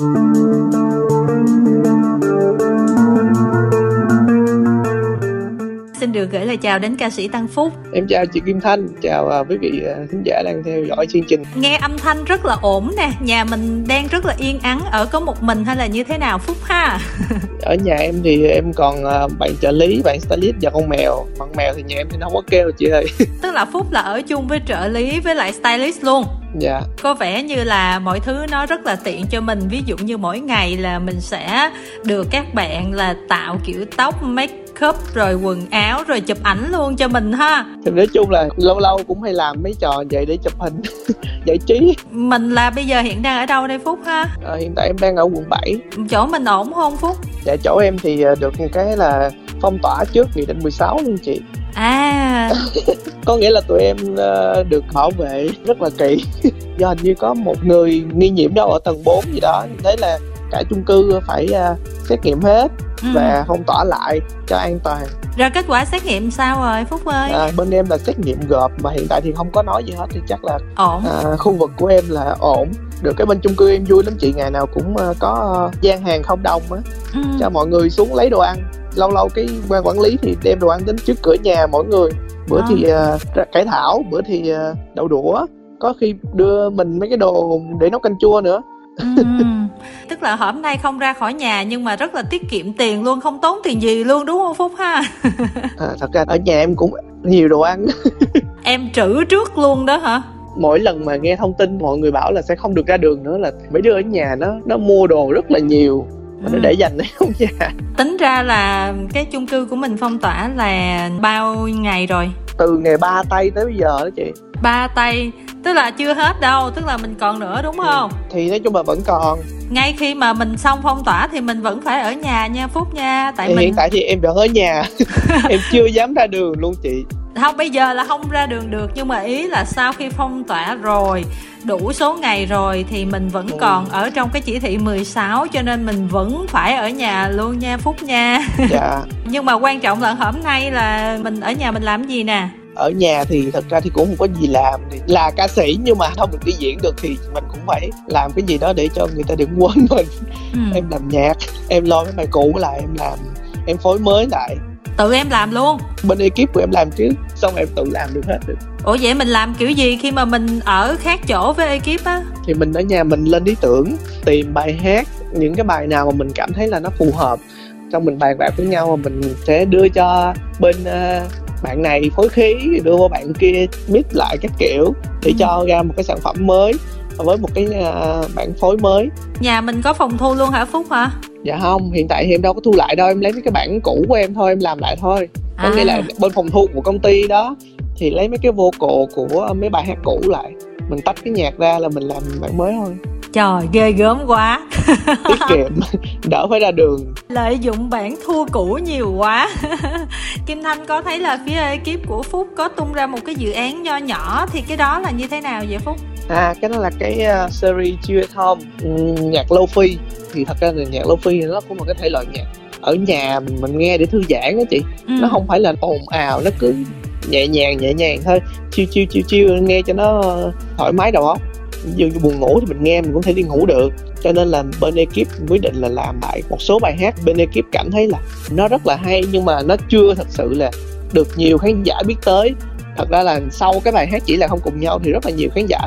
xin được gửi lời chào đến ca sĩ Tăng Phúc. Em chào chị Kim Thanh, chào quý vị khán giả đang theo dõi chương trình. Nghe âm thanh rất là ổn nè, nhà mình đang rất là yên ắng, ở có một mình hay là như thế nào Phúc ha? ở nhà em thì em còn bạn trợ lý, bạn stylist và con mèo. Bạn mèo thì nhà em thì nó không có kêu chị ơi. Tức là Phúc là ở chung với trợ lý với lại stylist luôn dạ. Có vẻ như là mọi thứ nó rất là tiện cho mình. Ví dụ như mỗi ngày là mình sẽ được các bạn là tạo kiểu tóc make up rồi quần áo rồi chụp ảnh luôn cho mình ha. Thì nói chung là lâu lâu cũng hay làm mấy trò vậy để chụp hình giải trí. Mình là bây giờ hiện đang ở đâu đây phúc ha? À, hiện tại em đang ở quận 7 chỗ mình ổn không phúc? Dạ chỗ em thì ờ, được một cái là phong tỏa trước nghị định 16 luôn chị à. Có nghĩa là tụi em uh, được bảo vệ rất là kỹ. Do hình như có một người nghi nhiễm đâu ở tầng 4 gì đó. Thế là cả chung cư phải uh, xét nghiệm hết ừ. và phong tỏa lại cho an toàn. Rồi kết quả xét nghiệm sao rồi phúc ơi? À, bên em là xét nghiệm gộp mà hiện tại thì không có nói gì hết thì chắc là ổn. à, khu vực của em là ổn. Được cái bên chung cư em vui lắm chị ngày nào cũng có gian hàng không đông á ừ. cho mọi người xuống lấy đồ ăn lâu lâu cái quan quản lý thì đem đồ ăn đến trước cửa nhà mỗi người. Bữa à. thì uh, cải thảo bữa thì uh, đậu đũa có khi đưa mình mấy cái đồ để nấu canh chua nữa. Ừ. tức là hôm nay không ra khỏi nhà nhưng mà rất là tiết kiệm tiền luôn không tốn tiền gì luôn đúng không phúc ha? À, thật ra ở nhà em cũng nhiều đồ ăn. Em trữ trước luôn đó hả? Mỗi lần mà nghe thông tin mọi người bảo là sẽ không được ra đường nữa là mấy đứa ở nhà nó nó mua đồ rất là nhiều ừ. để dành đấy không nhà tính ra là cái chung cư của mình phong tỏa là bao ngày rồi? Từ ngày ba tay tới bây giờ đó chị. Ba tay tức là chưa hết đâu tức là mình còn nữa đúng không? thì nói chung là vẫn còn. Ngay khi mà mình xong phong tỏa thì mình vẫn phải ở nhà nha phúc nha tại thì mình hiện tại thì em vẫn ở nhà. Em chưa dám ra đường luôn chị không bây giờ là không ra đường được nhưng mà ý là sau khi phong tỏa rồi đủ số ngày rồi thì mình vẫn ừ. còn ở trong cái chỉ thị 16 cho nên mình vẫn phải ở nhà luôn nha Phúc nha. Dạ. nhưng mà quan trọng là hôm nay là mình ở nhà mình làm gì nè? ở nhà thì thật ra thì cũng không có gì làm là ca sĩ nhưng mà không được đi diễn được thì mình cũng phải làm cái gì đó để cho người ta đừng quên mình ừ. em làm nhạc em lo cái bài cũ lại em làm em phối mới lại tự em làm luôn. Bên ekip của em làm chứ xong em tự làm được hết được. Ủa vậy mình làm kiểu gì khi mà mình ở khác chỗ với ekip á? Thì mình ở nhà mình lên ý tưởng tìm bài hát những cái bài nào mà mình cảm thấy là nó phù hợp. Xong mình bàn bạc với nhau mà mình sẽ đưa cho bên uh, bạn này phối khí đưa qua bạn kia mix lại các kiểu để ừ. cho ra một cái sản phẩm mới với một cái uh, bản phối mới. Nhà mình có phòng thu luôn hả phúc hả dạ không hiện tại thì em đâu có thu lại đâu em lấy mấy cái bản cũ của em thôi em làm lại thôi. Có à. nghĩa là bên phòng thu của công ty đó thì lấy mấy cái vocal của mấy bài hát cũ lại. Mình tách cái nhạc ra là mình làm bản mới thôi. Trời ghê gớm quá. Tiết kiệm đỡ phải ra đường. Lợi dụng bản thua cũ nhiều quá. Kim thanh có thấy là phía ekip của phúc có tung ra một cái dự án nho nhỏ thì cái đó là như thế nào vậy phúc à cái đó là cái uh, series Chill at Home um, nhạc lofi. Thì thật ra là nhạc lofi nó cũng một cái thể loại nhạc ở nhà mình, mình nghe để thư giãn đó chị. Ừ. nó không phải là ồn ào nó cứ nhẹ nhàng nhẹ nhàng thôi. Chiêu chiêu chiêu chiêu nghe cho nó thoải mái đầu óc. Dụ buồn ngủ thì mình nghe mình cũng thể đi ngủ được. Cho nên là bên ekip quyết định là làm lại một số bài hát. Bên ekip cảm thấy là nó rất là hay nhưng mà nó chưa thật sự là được nhiều khán giả biết tới. Thật ra là sau cái bài hát chỉ là không cùng nhau thì rất là nhiều khán giả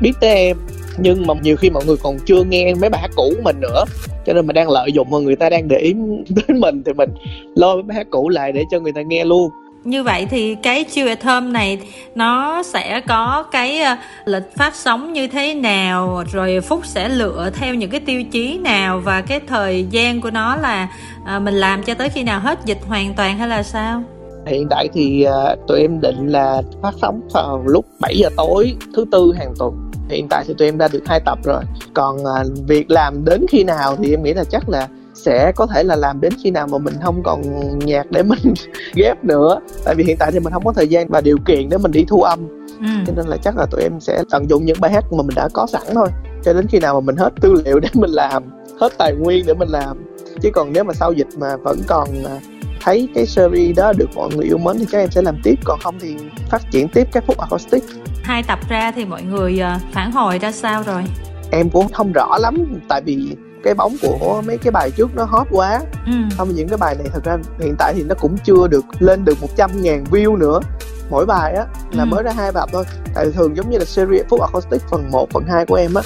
biết tới em nhưng mà nhiều khi mọi người còn chưa nghe mấy bài hát cũ của mình nữa. Cho nên mình đang lợi dụng mà người ta đang để ý đến mình thì mình lôi mấy bài hát cũ lại để cho người ta nghe luôn. Như vậy thì cái chill at home này nó sẽ có cái uh, lịch phát sóng như thế nào rồi phúc sẽ lựa theo những cái tiêu chí nào và cái thời gian của nó là uh, mình làm cho tới khi nào hết dịch hoàn toàn hay là sao? Hiện tại thì uh, tụi em định là phát sóng vào lúc 7 giờ tối thứ tư hàng tuần hiện tại thì tụi em đã được hai tập rồi. Còn uh, việc làm đến khi nào thì em nghĩ là chắc là sẽ có thể là làm đến khi nào mà mình không còn nhạc để mình ghép nữa. Tại vì hiện tại thì mình không có thời gian và điều kiện để mình đi thu âm. Ừ. cho nên là chắc là tụi em sẽ tận dụng những bài hát mà mình đã có sẵn thôi. Cho đến khi nào mà mình hết tư liệu để mình làm hết tài nguyên để mình làm. Chứ còn nếu mà sau dịch mà vẫn còn à, thấy cái series đó được mọi người yêu mến thì các em sẽ làm tiếp. Còn không thì phát triển tiếp các phút acoustic hai tập ra thì mọi người à, phản hồi ra sao rồi em cũng không rõ lắm tại vì cái bóng của mấy cái bài trước nó hot quá ừ. những cái bài này thật ra hiện tại thì nó cũng chưa được lên được 100 ngàn view nữa mỗi bài á là ừ. mới ra hai tập thôi tại thường giống như là series phút acoustic phần 1, phần 2 của em á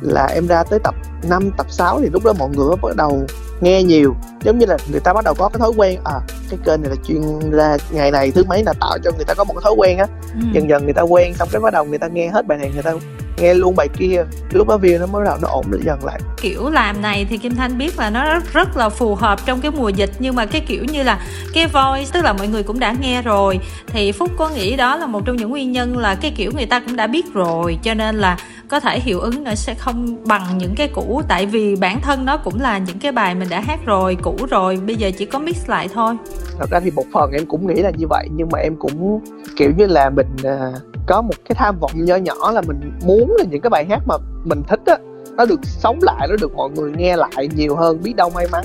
là em ra tới tập 5, tập 6 thì lúc đó mọi người bắt đầu nghe nhiều giống như là người ta bắt đầu có cái thói quen à cái kênh này là chuyên ra ngày này thứ mấy là tạo cho người ta có một cái thói quen á ừ. dần dần người ta quen xong cái bắt đầu người ta nghe hết bài này người ta nghe luôn bài kia lúc đó view nó mới đầu nó ổn dần lại kiểu làm này thì kim thanh biết là nó rất, rất là phù hợp trong cái mùa dịch nhưng mà cái kiểu như là cái voice tức là mọi người cũng đã nghe rồi thì phúc có nghĩ đó là một trong những nguyên nhân là cái kiểu người ta cũng đã biết rồi cho nên là có thể hiệu ứng nó sẽ không bằng những cái cũ tại vì bản thân nó cũng là những cái bài mình đã hát rồi cũ rồi bây giờ chỉ có mix lại thôi. Thật ra thì một phần em cũng nghĩ là như vậy nhưng mà em cũng kiểu như là mình uh, có một cái tham vọng nho nhỏ là mình muốn là những cái bài hát mà mình thích á nó được sống lại nó được mọi người nghe lại nhiều hơn biết đâu may mắn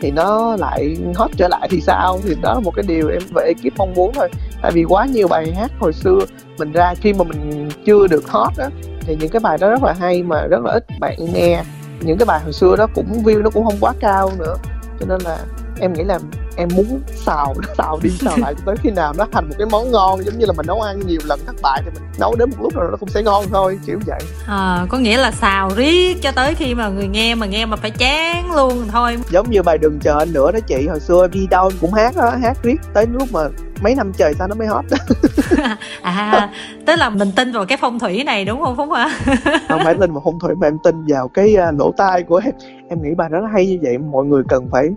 thì nó lại hot trở lại thì sao? Thì đó là một cái điều em về ekip mong muốn thôi. Tại vì quá nhiều bài hát hồi xưa mình ra khi mà mình chưa được hot á thì những cái bài đó rất là hay mà rất là ít bạn nghe những cái bài hồi xưa đó cũng view nó cũng không quá cao nữa. Cho nên là em nghĩ là em muốn xào nó xào đi xào lại tới khi nào nó thành một cái món ngon giống như là mình nấu ăn nhiều lần thất bại thì mình nấu đến một lúc rồi nó cũng sẽ ngon thôi kiểu vậy. À, có nghĩa là xào riết cho tới khi mà người nghe mà nghe mà phải chán luôn thôi. Giống như bài đừng chờ anh nữa đó chị hồi xưa đi đâu cũng hát đó hát riết tới lúc mà mấy năm trời sao nó mới hot. À tức là mình tin vào cái phong thủy này đúng không phúc hả? Không phải tin vào phong thủy mà em tin vào cái uh, lỗ tai của em. Em nghĩ bài đó nó hay như vậy mọi người cần phải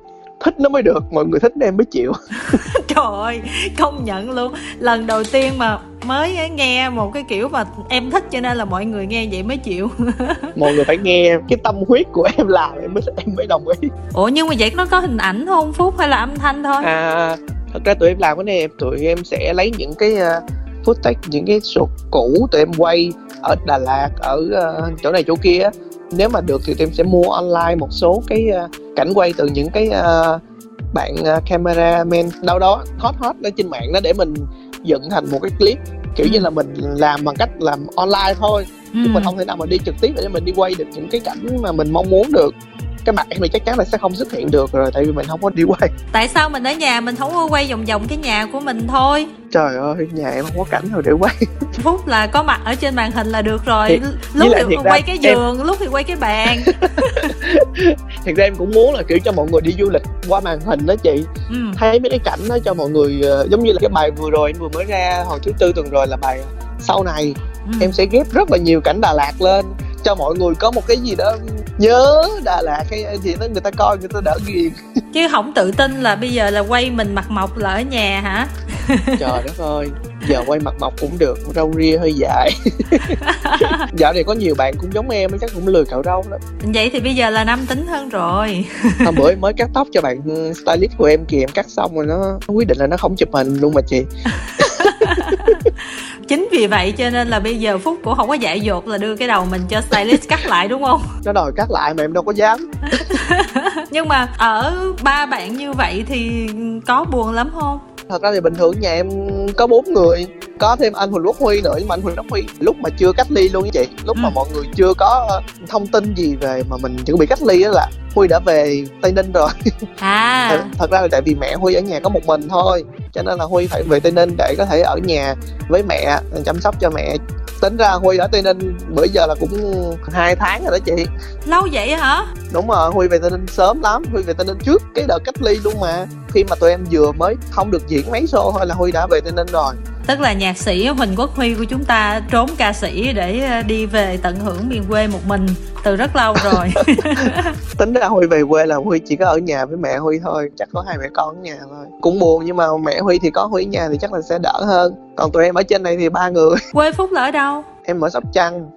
thích nó mới được mọi người thích em mới chịu. Trời ơi công nhận luôn. Lần đầu tiên mà mới nghe một cái kiểu mà em thích cho nên là mọi người nghe vậy mới chịu. Mọi người phải nghe cái tâm huyết của em làm em mới em mới đồng ý. Ủa nhưng mà vậy nó có hình ảnh không phúc hay là âm thanh thôi? À thật ra tụi em làm cái này tụi em sẽ lấy những cái uh, footage những cái sụt cũ tụi em quay ở Đà Lạt ở uh, chỗ này chỗ kia nếu mà được thì em sẽ mua online một số cái uh, cảnh quay từ những cái uh, bạn uh, cameraman đâu đó hot hot ở trên mạng đó để mình dựng thành một cái clip kiểu như ừ. là mình làm bằng cách làm online thôi ừ. chứ mình không thể nào mà đi trực tiếp để mình đi quay được những cái cảnh mà mình mong muốn được cái mặt em thì chắc chắn là sẽ không xuất hiện được rồi tại vì mình không có đi quay. Tại sao mình ở nhà mình không có quay vòng vòng cái nhà của mình thôi? Trời ơi nhà em không có cảnh nào để quay. Phút là có mặt ở trên màn hình là được rồi. Thì, lúc thì quay cái giường em... lúc thì quay cái bàn. Thật ra em cũng muốn là kiểu cho mọi người đi du lịch qua màn hình đó chị. Ừ. thấy mấy cái cảnh đó cho mọi người uh, giống như là cái bài vừa rồi em vừa mới ra hồi thứ tư tuần rồi là bài sau này. Ừ. em sẽ ghép rất là nhiều cảnh Đà Lạt lên cho mọi người có một cái gì đó nhớ Đà Lạt hay gì đó người ta coi người ta đỡ ghiền. Chứ không tự tin là bây giờ là quay mình mặt mộc là ở nhà hả? Trời đất ơi giờ quay mặt mộc cũng được râu ria hơi dài. Dạo này có nhiều bạn cũng giống em chắc cũng lười cạo râu đó vậy thì bây giờ là năm tính hơn rồi. Hôm bữa mới cắt tóc cho bạn stylist của em kìa em cắt xong rồi nó quyết định là nó không chụp hình luôn mà chị vì vậy cho nên là bây giờ phúc cũng không có dại dột là đưa cái đầu mình cho stylist cắt lại đúng không? Nó đòi cắt lại mà em đâu có dám. Nhưng mà ở ba bạn như vậy thì có buồn lắm không thật ra thì bình thường nhà em có bốn người có thêm anh Huỳnh Quốc Huy nữa nhưng mà anh Huỳnh Quốc Huy lúc mà chưa cách ly luôn chị. Lúc ừ. mà mọi người chưa có ờ, thông tin gì về mà mình chuẩn bị cách ly đó là Huy đã về Tây Ninh rồi. À. Thật ra là tại vì mẹ Huy ở nhà có một mình thôi cho nên là Huy phải về Tây Ninh để có thể ở nhà với mẹ chăm sóc cho mẹ tính ra huy ở tây ninh bữa giờ là cũng hai tháng rồi đó chị. Lâu vậy hả? Đúng rồi huy về tây ninh sớm lắm. Huy về tây ninh trước cái đợt cách ly luôn mà. Khi mà tụi em vừa mới không được diễn mấy show thôi là huy đã về tây ninh rồi tức là nhạc sĩ huỳnh quốc huy của chúng ta trốn ca sĩ để ờ, đi về tận hưởng miền quê một mình từ rất lâu rồi. Tính ra huy về quê là huy chỉ có ở nhà với mẹ huy thôi chắc có hai mẹ con ở nhà thôi. Cũng buồn nhưng mà mẹ huy thì có huy ở nhà thì chắc là sẽ đỡ hơn. Còn tụi em ở trên này thì ba người. Quê phúc là ở đâu? Em ở sóc trăng.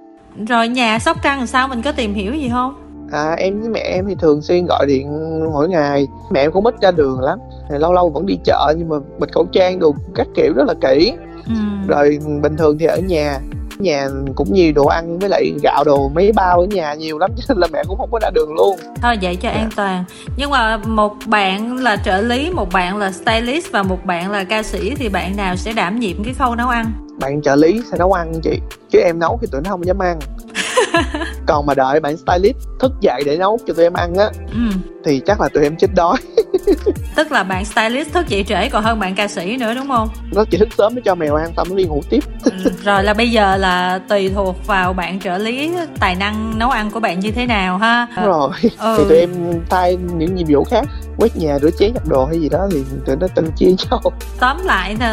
Rồi nhà sóc trăng làm sao? Mình có tìm hiểu gì không? À em với mẹ em thì thường xuyên gọi điện mỗi ngày. Mẹ em cũng ít ra đường lắm lâu lâu vẫn đi chợ nhưng mà bịt khẩu trang đồ các kiểu rất là kỹ ừ. rồi bình thường thì ở nhà nhà cũng nhiều đồ ăn với lại gạo đồ mấy bao ở nhà nhiều lắm cho nên là mẹ cũng không có ra đường luôn thôi vậy cho yeah. an dạ. toàn nhưng mà một bạn là trợ lý một bạn là stylist và một bạn là ca sĩ thì bạn nào sẽ đảm nhiệm cái khâu nấu ăn bạn trợ lý sẽ nấu ăn chị chứ em nấu thì tụi nó không dám ăn còn mà đợi bạn stylist thức dậy để nấu cho tụi em ăn á ừ. thì chắc là tụi em chết đói. Tức là bạn stylist thức dậy trễ còn hơn bạn ca sĩ nữa đúng không? Nó chỉ thức sớm để cho mèo ăn xong nó đi ngủ tiếp. Ừ, rồi là bây giờ là tùy thuộc vào bạn trợ lý tài năng nấu ăn của bạn như thế nào ha. Đúng rồi. Ừ. thì tụi em thay những nhiệm vụ khác quét nhà rửa chén giặt đồ hay gì đó thì tụi nó từng chia nhau. Tóm lại thì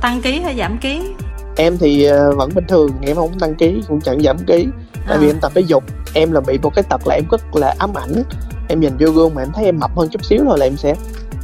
tăng ký hay giảm ký? Em thì ờ, vẫn bình thường em không đăng ký cũng chẳng giảm ký tại à. vì em tập thể dục em là bị một cái tật là em rất là ám ảnh. Em nhìn vô gương mà em thấy em mập hơn chút xíu thôi là em sẽ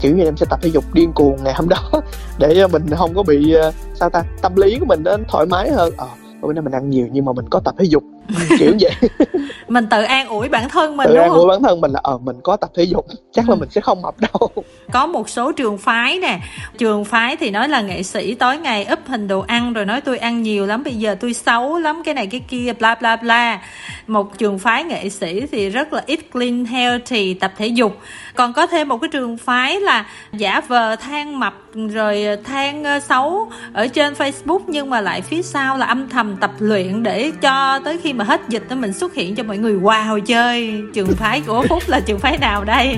kiểu như em sẽ tập thể dục điên cuồng ngày hôm đó để mình không có bị ờ, sao ta tâm lý của mình nó thoải mái hơn. Ờ bữa nay mình ăn nhiều nhưng mà mình có tập thể dục kiểu vậy. Mình tự an ủi bản thân mình tự đúng an không? ủi bản thân mình là ờ mình có tập thể dục chắc là ừ. mình sẽ không mập đâu. Có một số trường phái nè. Trường phái thì nói là nghệ sĩ tối ngày up hình đồ ăn rồi nói tôi ăn nhiều lắm bây giờ tôi xấu lắm cái này cái kia bla bla bla. Một trường phái nghệ sĩ thì rất là ít clean healthy tập thể dục. Còn có thêm một cái trường phái là giả vờ than mập rồi than ờ, xấu ở trên facebook nhưng mà lại phía sau là âm thầm tập luyện để cho tới khi mà hết dịch đó mình xuất hiện cho mọi người wow chơi. Trường phái của phúc là trường phái nào đây?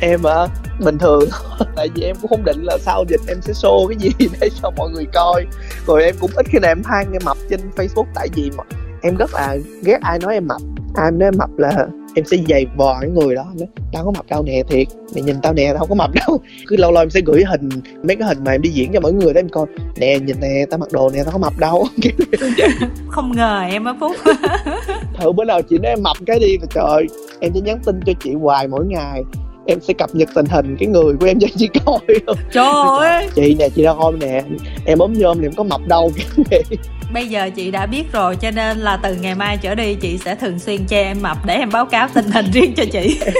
Em à, bình thường. Tại vì em cũng không định là sau dịch em sẽ show cái gì để cho mọi người coi. Rồi em cũng ít khi nào em than em mập trên facebook tại vì mà em rất là ghét ai nói em mập. Ai nói em mập là em sẽ dày vò cái người đó nói tao có mập đâu nè thiệt. Mày nhìn tao nè tao không có mập đâu. Cứ lâu lâu em sẽ gửi hình mấy cái hình mà em đi diễn cho mọi người đó em coi. Nè nhìn nè tao mặc đồ nè tao có mập đâu. Không ngờ em á phúc. Thử bữa nào chị nói em mập cái đi trời em sẽ nhắn tin cho chị hoài mỗi ngày. Em sẽ cập nhật tình hình cái người của em cho chị coi. Trời ơi. chị nè chị đang ôm nè em ốm nhôm thì em có mập đâu bây giờ chị đã biết rồi cho nên là từ ngày mai trở đi chị sẽ thường xuyên che em mập để em báo cáo tình hình riêng cho chị.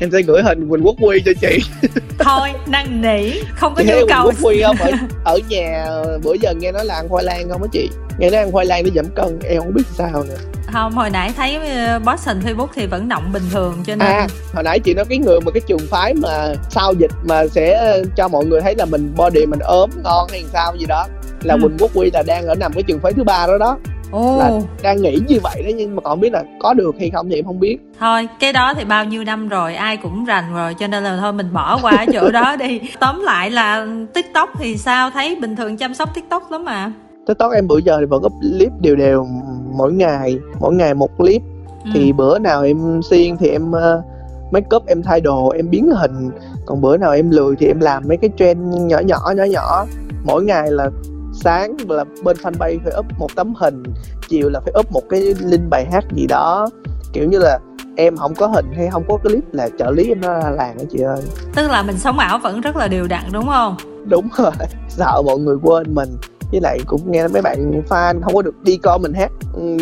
Em sẽ gửi hình quỳnh quốc huy cho chị. Thôi năn nỉ không có nhu cầu. Quốc huy không? Ở, ở nhà bữa giờ nghe nói là ăn khoai lang không á chị? Nghe nói ăn khoai lang để giảm cân em không biết sao nữa. Không hồi nãy thấy ờ, Boston Facebook thì vẫn động bình thường cho nên à, hồi nãy chị nói cái người mà cái trường phái mà sau dịch mà sẽ cho mọi người thấy là mình body mình ốm ngon hay sao gì đó là ừ. Quỳnh Quốc Huy là đang ở nằm cái trường phái thứ ba đó đó. Ồ. là đang nghĩ như vậy đó nhưng mà còn biết là có được hay không thì em không biết. Thôi cái đó thì bao nhiêu năm rồi ai cũng rành rồi cho nên là thôi mình bỏ qua ở chỗ đó đi. Tóm lại là tiktok thì sao? Thấy bình thường chăm sóc tiktok lắm mà. Tiktok em bữa giờ thì vẫn up clip đều đều mỗi ngày mỗi ngày một clip. Ừ. thì bữa nào em xiên thì em uh, make up em thay đồ em biến hình. Còn bữa nào em lười thì em làm mấy cái trend nhỏ nhỏ nhỏ nhỏ. Mỗi ngày là sáng là bên fanpage phải up một tấm hình chiều là phải up một cái link bài hát gì đó. Kiểu như là em không có hình hay không có clip là trợ lý em nó ra làng đó chị ơi. Tức là mình sống ảo vẫn rất là đều đặn đúng không? Đúng rồi sợ mọi người quên mình. Với lại cũng nghe mấy bạn fan không có được đi coi mình hát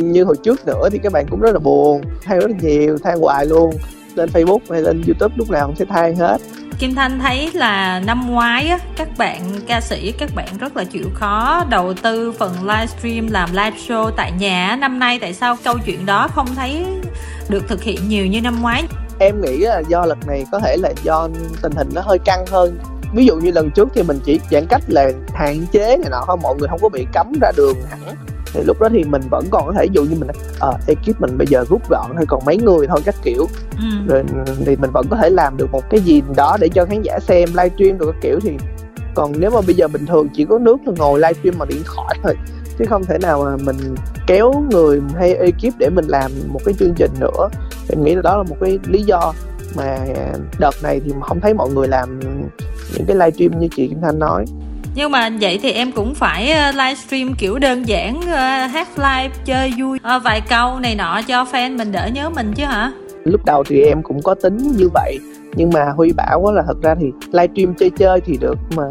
như hồi trước nữa thì các bạn cũng rất là buồn. Than rất là nhiều than hoài luôn. Lên facebook hay lên youtube lúc nào cũng sẽ than hết Kim Thanh thấy là năm ngoái á, các bạn ca sĩ các bạn rất là chịu khó đầu tư phần livestream làm live show tại nhà năm nay tại sao câu chuyện đó không thấy được thực hiện nhiều như năm ngoái? Em nghĩ là do lần này có thể là do tình hình nó hơi căng hơn. Ví dụ như lần trước thì mình chỉ giãn cách là hạn chế này nọ thôi mọi người không có bị cấm ra đường hẳn thì lúc đó thì mình vẫn còn có thể dụ như mình à, ekip mình bây giờ rút gọn thôi còn mấy người thôi các kiểu. Ừ. rồi thì mình vẫn có thể làm được một cái gì đó để cho khán giả xem livestream được các kiểu thì còn nếu mà bây giờ bình thường chỉ có nước là ngồi livestream bằng điện thoại thôi chứ không thể nào mà mình kéo người hay ekip để mình làm một cái chương trình nữa. Thì em nghĩ là đó là một cái lý do mà đợt này thì không thấy mọi người làm những cái livestream như chị Kim Thanh nói nhưng mà vậy thì em cũng phải ờ, livestream kiểu đơn giản ờ, hát live chơi vui. Ờ, vài câu này nọ cho fan mình đỡ nhớ mình chứ hả? Lúc đầu thì em cũng có tính như vậy nhưng mà huy bảo là thật ra thì livestream chơi chơi thì được mà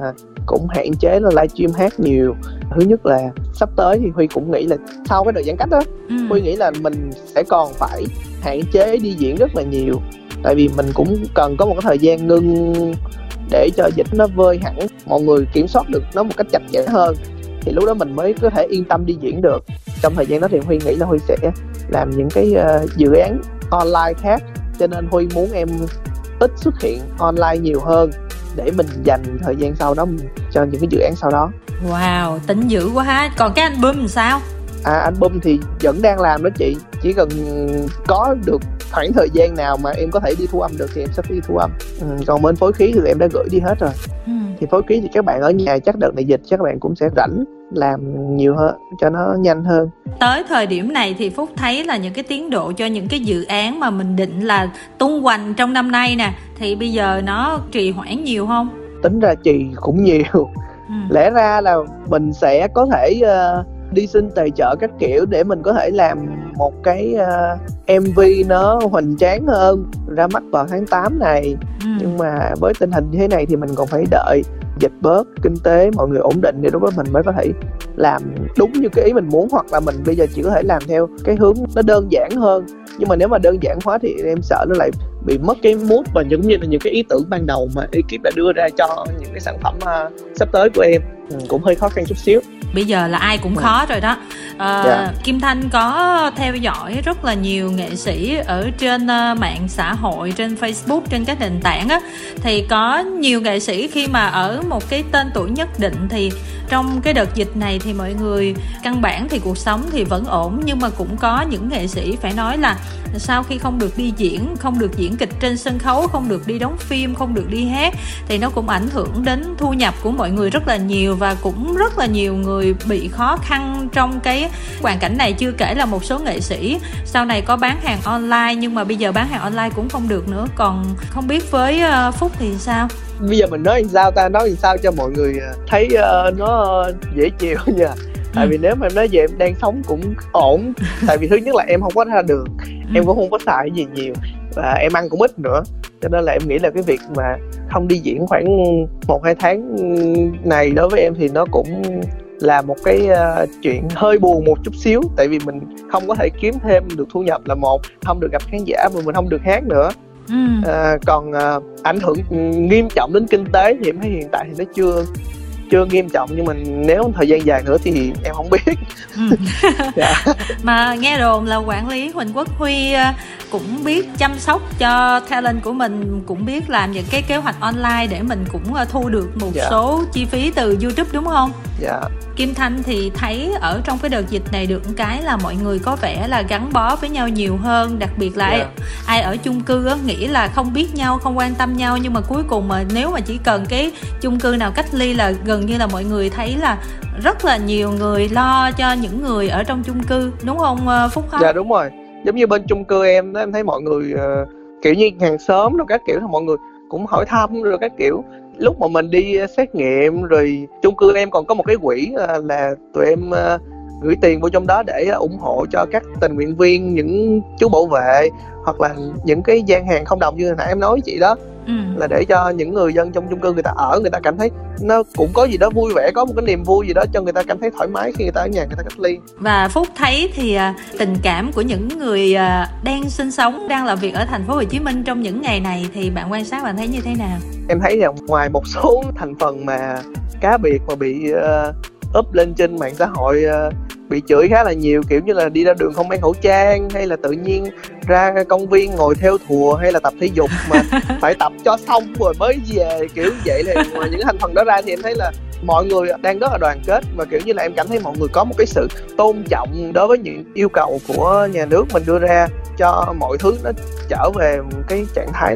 cũng hạn chế là livestream hát nhiều. Thứ nhất là sắp tới thì huy cũng nghĩ là sau cái đợt giãn cách đó ừ. huy nghĩ là mình sẽ còn phải hạn chế đi diễn rất là nhiều. Tại vì mình cũng cần có một cái thời gian ngưng để cho dịch nó vơi hẳn mọi người kiểm soát được nó một cách chặt chẽ hơn thì lúc đó mình mới có thể yên tâm đi diễn được. Trong thời gian đó thì huy nghĩ là huy sẽ làm những cái uh, dự án online khác cho nên huy muốn em ít xuất hiện online nhiều hơn để mình dành thời gian sau đó cho những cái dự án sau đó. Wow tính dữ quá ha. Còn cái album làm sao? À album thì vẫn đang làm đó chị. Chỉ cần có được khoảng thời gian nào mà em có thể đi thu âm được thì em sẽ đi thu âm. Ừ, còn bên phối khí thì em đã gửi đi hết rồi. Ừ. thì phối khí thì các bạn ở nhà chắc đợt này dịch chắc các bạn cũng sẽ rảnh làm nhiều hơn cho nó nhanh hơn. Tới thời điểm này thì phúc thấy là những cái tiến độ cho những cái dự án mà mình định là tung hoành trong năm nay nè thì bây giờ nó trì hoãn nhiều không? Tính ra trì cũng nhiều. Ừ. lẽ ra là mình sẽ có thể uh, đi xin tài trợ các kiểu để mình có thể làm một cái uh, ờ, MV nó hoành tráng hơn ra mắt vào tháng 8 này. Ừ. nhưng mà với tình hình như thế này thì mình còn phải đợi dịch bớt kinh tế mọi người ổn định thì lúc đó mình mới có thể làm đúng như cái ý mình muốn hoặc là mình bây giờ chỉ có thể làm theo cái hướng nó đơn giản hơn. Nhưng mà nếu mà đơn giản hóa thì em sợ nó lại bị mất cái mood và giống như là những cái ý tưởng ban đầu mà ekip đã đưa ra cho những cái sản phẩm uh, sắp tới của em ừ, cũng hơi khó khăn chút xíu bây giờ là ai cũng ừ. khó rồi đó à, yeah. Dạ. kim thanh có theo dõi rất là nhiều nghệ sĩ ở trên uh, mạng xã hội trên facebook trên các nền tảng á thì có nhiều nghệ sĩ khi mà ở một cái tên tuổi nhất định thì trong cái đợt dịch này thì mọi người căn bản thì cuộc sống thì vẫn ổn nhưng mà cũng có những nghệ sĩ phải nói là sau khi không được đi diễn không được diễn kịch trên sân khấu không được đi đóng phim không được đi hát thì nó cũng ảnh hưởng đến thu nhập của mọi người rất là nhiều và cũng rất là nhiều người bị khó khăn trong cái hoàn cảnh này. Chưa kể là một số nghệ sĩ sau này có bán hàng online nhưng mà bây giờ bán hàng online cũng không được nữa. Còn không biết với uh, phúc thì sao? Bây giờ mình nói làm sao ta? Nói làm sao cho mọi người ờ, thấy uh, nó dễ chịu nha tại vì nếu mà em nói về em đang sống cũng ổn. Tại vì thứ nhất là em không có ra đường em cũng không có xài gì nhiều và em ăn cũng ít nữa. Cho nên là em nghĩ là cái việc mà không đi diễn khoảng một hai tháng này đối với em thì nó cũng là một cái uh, chuyện hơi buồn một chút xíu. Tại vì mình không có thể kiếm thêm được thu nhập là một không được gặp khán giả mà mình không được hát nữa. Ừ. à, còn uh, ảnh hưởng nghiêm trọng đến kinh tế thì em thấy hiện tại thì nó chưa chưa nghiêm trọng nhưng mà nếu thời gian dài nữa thì em không biết ừ. dạ. mà nghe đồn là quản lý huỳnh quốc huy ờ, cũng biết chăm sóc cho talent của mình cũng biết làm những cái kế hoạch online để mình cũng ờ, thu được một dạ. số chi phí từ youtube đúng không dạ Kim Thanh thì thấy ở trong cái đợt dịch này được cái là mọi người có vẻ là gắn bó với nhau nhiều hơn đặc biệt là yeah. Dạ. ai, ai ở chung cư á, nghĩ là không biết nhau không quan tâm nhau nhưng mà cuối cùng mà nếu mà chỉ cần cái chung cư nào cách ly là gần như là mọi người thấy là rất là nhiều người lo cho những người ở trong chung cư đúng không ờ, Phúc Hân? Dạ đúng rồi giống như bên chung cư em đó em thấy mọi người uh, kiểu như hàng xóm rồi các kiểu là mọi người cũng hỏi thăm rồi các kiểu lúc mà mình đi ờ, xét nghiệm rồi chung cư em còn có một cái quỹ ờ, là tụi em ờ, gửi tiền vô trong đó để ủng hộ cho các tình nguyện viên những chú bảo vệ hoặc là những cái gian hàng không đồng như hồi nãy em nói với chị đó. Ừ. là để cho những người dân trong chung cư người ta ở người ta cảm thấy nó cũng có gì đó vui vẻ có một cái niềm vui gì đó cho người ta cảm thấy thoải mái khi người ta ở nhà người ta cách ly. Và phúc thấy thì à, tình cảm của những người à, đang sinh sống đang làm việc ở thành phố hồ chí minh trong những ngày này thì bạn quan sát bạn thấy như thế nào? Em thấy rằng ngoài một số thành phần mà cá biệt mà bị uh, up lên trên mạng xã hội uh, bị chửi khá là nhiều kiểu như là đi ra đường không mang khẩu trang hay là tự nhiên ra công viên ngồi theo thùa hay là tập thể dục mà phải tập cho xong rồi mới về kiểu vậy thì ngoài những thành phần đó ra thì em thấy là mọi người đang rất là đoàn kết. Và kiểu như là em cảm thấy mọi người có một cái sự tôn trọng đối với những yêu cầu của nhà nước mình đưa ra cho mọi thứ nó trở về cái trạng thái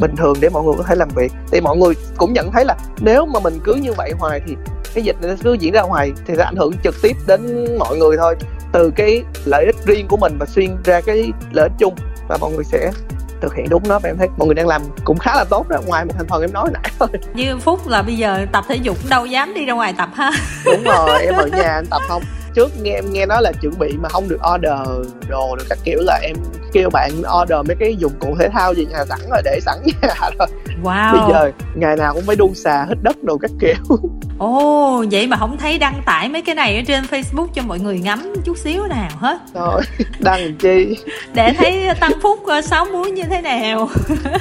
bình thường để mọi người có thể làm việc. Thì mọi người cũng nhận thấy là nếu mà mình cứ như vậy hoài thì cái dịch này nó cứ diễn ra ngoài thì sẽ ảnh hưởng trực tiếp đến mọi người thôi. Từ cái lợi ích riêng của mình và xuyên ra cái lợi ích chung và mọi người sẽ thực hiện đúng nó. Và em thấy mọi người đang làm cũng khá là tốt đó. Ngoài một thành phần em nói nãy thôi. Như phúc là bây giờ tập thể dục đâu dám đi ra ngoài tập ha. Đúng rồi em ở nhà anh tập không trước nghe em nghe nói là chuẩn bị mà không được order đồ được các kiểu là em kêu bạn order mấy cái dụng cụ thể thao gì nhà sẵn rồi để sẵn nhà rồi. Wow. Bây giờ ngày nào cũng phải đun xà hít đất đồ các kiểu. Ồ oh, vậy mà không thấy đăng tải mấy cái này ở trên facebook cho mọi người ngắm chút xíu nào hết. Rồi đăng chi? Để thấy tăng phúc ờ, sáu muối như thế nào.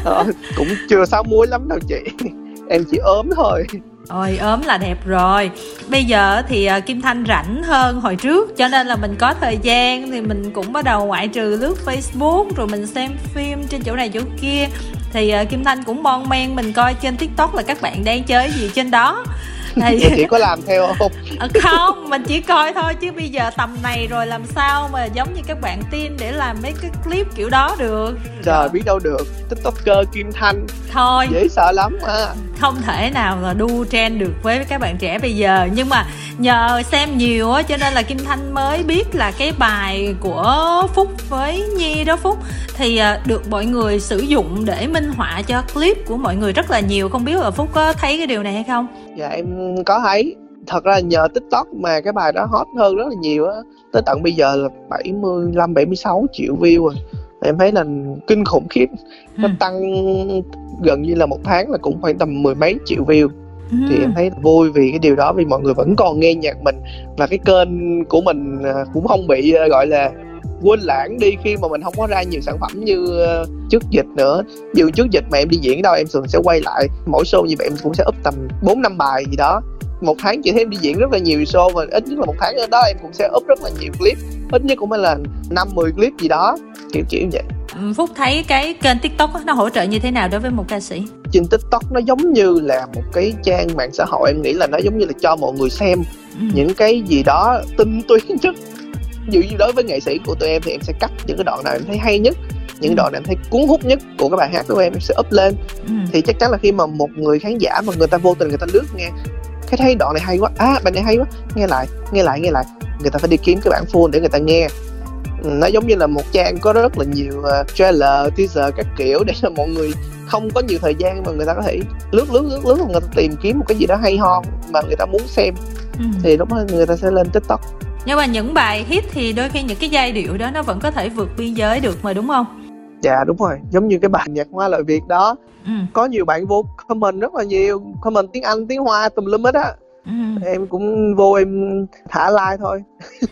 Ờ, cũng chưa sáu muối lắm đâu chị. Em chỉ ốm thôi Ôi, ốm là đẹp rồi. Bây giờ thì à, Kim Thanh rảnh hơn hồi trước, Cho nên là mình có thời gian Thì mình cũng bắt đầu ngoại trừ lướt Facebook, Rồi mình xem phim trên chỗ này chỗ kia. Thì à, Kim Thanh cũng bon men Mình coi trên TikTok là các bạn đang chơi gì trên đó thì chị có làm theo không? À, không mình chỉ coi thôi chứ bây giờ tầm này rồi làm sao mà giống như các bạn tin để làm mấy cái clip kiểu đó được. Trời biết đâu được. Tiktoker kim thanh. Thôi. Dễ sợ lắm mà. Không thể nào là đu trend được với các bạn trẻ bây giờ. Nhưng mà nhờ xem nhiều á cho nên là kim thanh mới biết là cái bài của phúc với nhi đó phúc. Thì à, được mọi người sử dụng để minh họa cho clip của mọi người rất là nhiều. Không biết là phúc có thấy cái điều này hay không? Dạ em có thấy. Thật ra nhờ tiktok mà cái bài đó hot hơn rất là nhiều á. Tới tận bây giờ là 75 76 triệu view rồi. Em thấy là kinh khủng khiếp. Nó ừ. tăng gần như là một tháng là cũng khoảng tầm mười mấy triệu view. Ừ. thì em thấy vui vì cái điều đó vì mọi người vẫn còn nghe nhạc mình. Và cái kênh của mình à, cũng không bị à, gọi là quên lãng đi khi mà mình không có ra nhiều sản phẩm như à, trước dịch nữa dù trước dịch mà em đi diễn đâu em thường sẽ quay lại mỗi show như vậy em cũng sẽ up tầm bốn năm bài gì đó một tháng chị thấy em đi diễn rất là nhiều show và ít nhất là một tháng đó em cũng sẽ up rất là nhiều clip ít nhất cũng phải là năm mười clip gì đó kiểu kiểu như vậy ừ, Phúc thấy cái kênh TikTok nó hỗ trợ như thế nào đối với một ca sĩ? Trên TikTok nó giống như là một cái trang mạng xã hội em nghĩ là nó giống như là cho mọi người xem ừ. những cái gì đó tinh túy nhất. Ví như đối với nghệ sĩ của tụi em thì em sẽ cắt những cái đoạn nào em thấy hay nhất những ừ. đoạn em thấy cuốn hút nhất của các bài hát của em em sẽ up lên. Ừ. thì chắc chắn là khi mà một người khán giả mà người ta vô tình người ta lướt nghe cái thấy đoạn này hay quá. À bài này hay quá. Nghe lại nghe lại nghe lại. Người ta phải đi kiếm cái bản full để người ta nghe. Nó giống như là một trang có rất là nhiều uh, trailer teaser các kiểu để cho mọi người không có nhiều thời gian mà người ta có thể lướt lướt lướt lướt người ta tìm kiếm một cái gì đó hay ho mà người ta muốn xem. Ừ. thì lúc đó người ta sẽ lên tiktok nhưng mà những bài hit thì đôi khi những cái giai điệu đó nó vẫn có thể vượt biên giới được mà đúng không? Dạ đúng rồi. Giống như cái bài nhạc hoa lợi việt đó. Ừ. có nhiều bạn vô comment rất là nhiều comment tiếng anh tiếng hoa tùm lum hết á ừ. em cũng vô em thả like thôi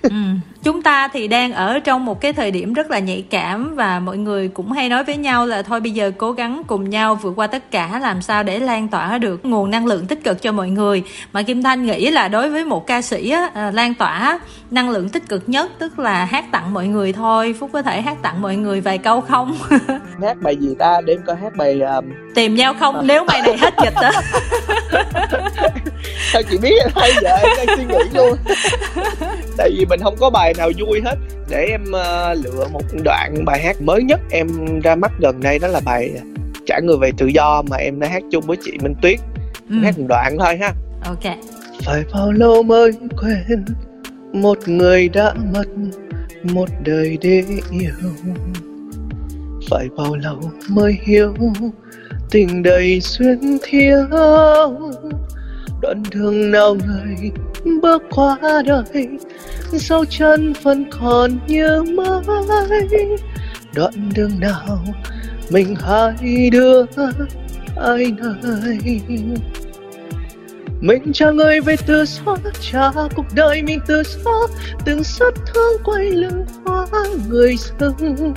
ừ. chúng ta thì đang ở trong một cái thời điểm rất là nhạy cảm và mọi người cũng hay nói với nhau là thôi bây giờ cố gắng cùng nhau vượt qua tất cả làm sao để lan tỏa được nguồn năng lượng tích cực cho mọi người mà kim thanh nghĩ là đối với một ca sĩ á, à, lan tỏa năng lượng tích cực nhất tức là hát tặng mọi người thôi phúc có thể hát tặng mọi người vài câu không hát bài gì ta để coi hát bài um... tìm nhau không à. nếu bài này hết dịch á sao chị biết hay vậy em đang suy nghĩ luôn. Tại vì mình không có bài nào vui hết. Để em uh, lựa một đoạn bài hát mới nhất em ra mắt gần đây đó là bài trả người về tự do mà em đã hát chung với chị Minh Tuyết. Ừ. hát một đoạn thôi ha. Ok. Phải bao lâu mới quên một người đã mất một đời để yêu? Phải bao lâu mới hiểu tình đầy xuyên thiếu đoạn đường nào người bước qua đời, dấu chân vẫn còn như mãi. đoạn đường nào mình hai đứa ai nơi mình cho người về từ xóa cha cuộc đời mình từ xóa, từng rất thương quay lưng qua người dưng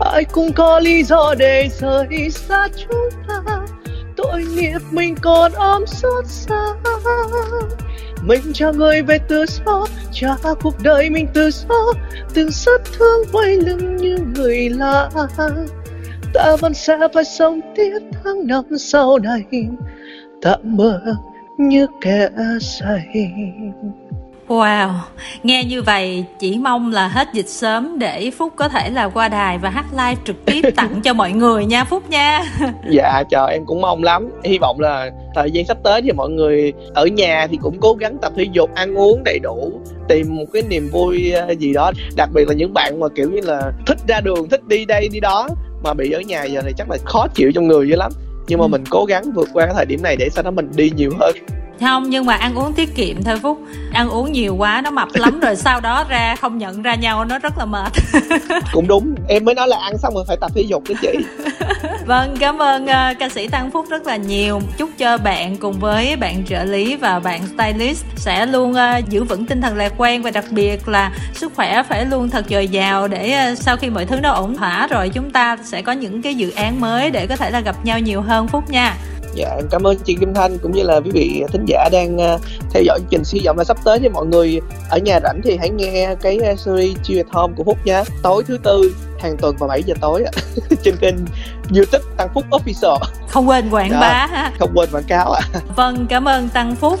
ai cũng có lý do để rời xa chúng ta tội nghiệp mình còn ôm xót xa. Mình cho người về từ gió trả cuộc đời mình từ gió từng rất thương quay lưng như người lạ. Ta vẫn sẽ phải sống tiếp tháng năm sau này. Tạm bỡ như kẻ say. Wow, nghe như vậy chỉ mong là hết dịch sớm để Phúc có thể là qua đài và hát live trực tiếp tặng cho mọi người nha Phúc nha. Dạ, chờ em cũng mong lắm. Hy vọng là thời gian sắp tới thì mọi người ở nhà thì cũng cố gắng tập thể dục, ăn uống đầy đủ, tìm một cái niềm vui ờ, gì đó. Đặc biệt là những bạn mà kiểu như là thích ra đường, thích đi đây đi đó mà bị ở nhà giờ này chắc là khó chịu trong người dữ lắm. Nhưng mà ừ. mình cố gắng vượt qua cái thời điểm này để sau đó mình đi nhiều hơn không nhưng mà ăn uống tiết kiệm thôi phúc. Ăn uống nhiều quá nó mập lắm rồi sau đó ra không nhận ra nhau nó rất là mệt. Cũng đúng. Em mới nói là ăn xong rồi phải tập thể dục đó chị. Vâng cảm ơn uh, ca sĩ tăng phúc rất là nhiều. Chúc cho bạn cùng với bạn trợ lý và bạn stylist sẽ luôn uh, giữ vững tinh thần lạc quan và đặc biệt là sức khỏe phải luôn thật dồi dào để uh, sau khi mọi thứ nó ổn thỏa rồi chúng ta sẽ có những cái dự án mới để có thể là gặp nhau nhiều hơn phúc nha dạ cảm ơn chị Kim Thanh cũng như là quý vị thính giả đang ờ, theo dõi chương trình hy vọng là sắp tới thì mọi người ở nhà rảnh thì hãy nghe cái ờ, series Chiều Thom của Phúc nhé tối thứ tư hàng tuần vào 7 giờ tối trên kênh YouTube Tăng Phúc Official. Không quên quảng Đó, bá. Không quên quảng cáo ạ. Vâng, cảm ơn Tăng Phúc.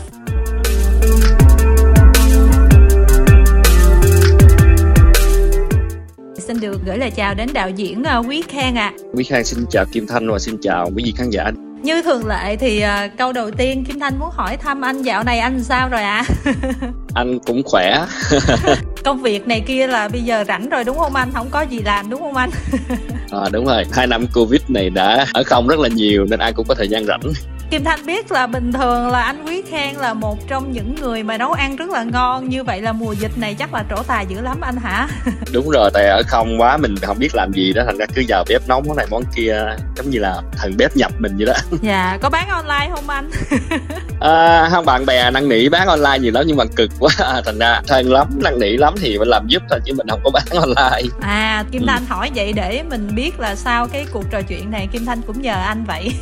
xin được gửi lời chào đến đạo diễn ờ, Quý Khang ạ. À. Quý Khang xin chào Kim Thanh và xin chào quý vị khán giả. Như thường lệ thì uh, câu đầu tiên Kim Thanh muốn hỏi thăm anh dạo này anh sao rồi ạ? À? anh cũng khỏe. Công việc này kia là bây giờ rảnh rồi đúng không anh? Không có gì làm đúng không anh? à, đúng rồi, hai năm Covid này đã ở không rất là nhiều nên ai cũng có thời gian rảnh. Kim Thanh biết là bình thường là anh Quý Khang là một trong những người mà nấu ăn rất là ngon Như vậy là mùa dịch này chắc là trổ tài dữ lắm anh hả? Đúng rồi, tại ở không quá mình không biết làm gì đó Thành ra cứ vào bếp nấu món này món kia Giống như là thần bếp nhập mình vậy đó Dạ, có bán online không anh? à, không bạn bè năn nỉ bán online nhiều lắm nhưng mà cực quá Thành ra thân lắm, năn nỉ lắm thì mình làm giúp thôi chứ mình không có bán online À, Kim ừ. Thanh hỏi vậy để mình biết là sau cái cuộc trò chuyện này Kim Thanh cũng nhờ anh vậy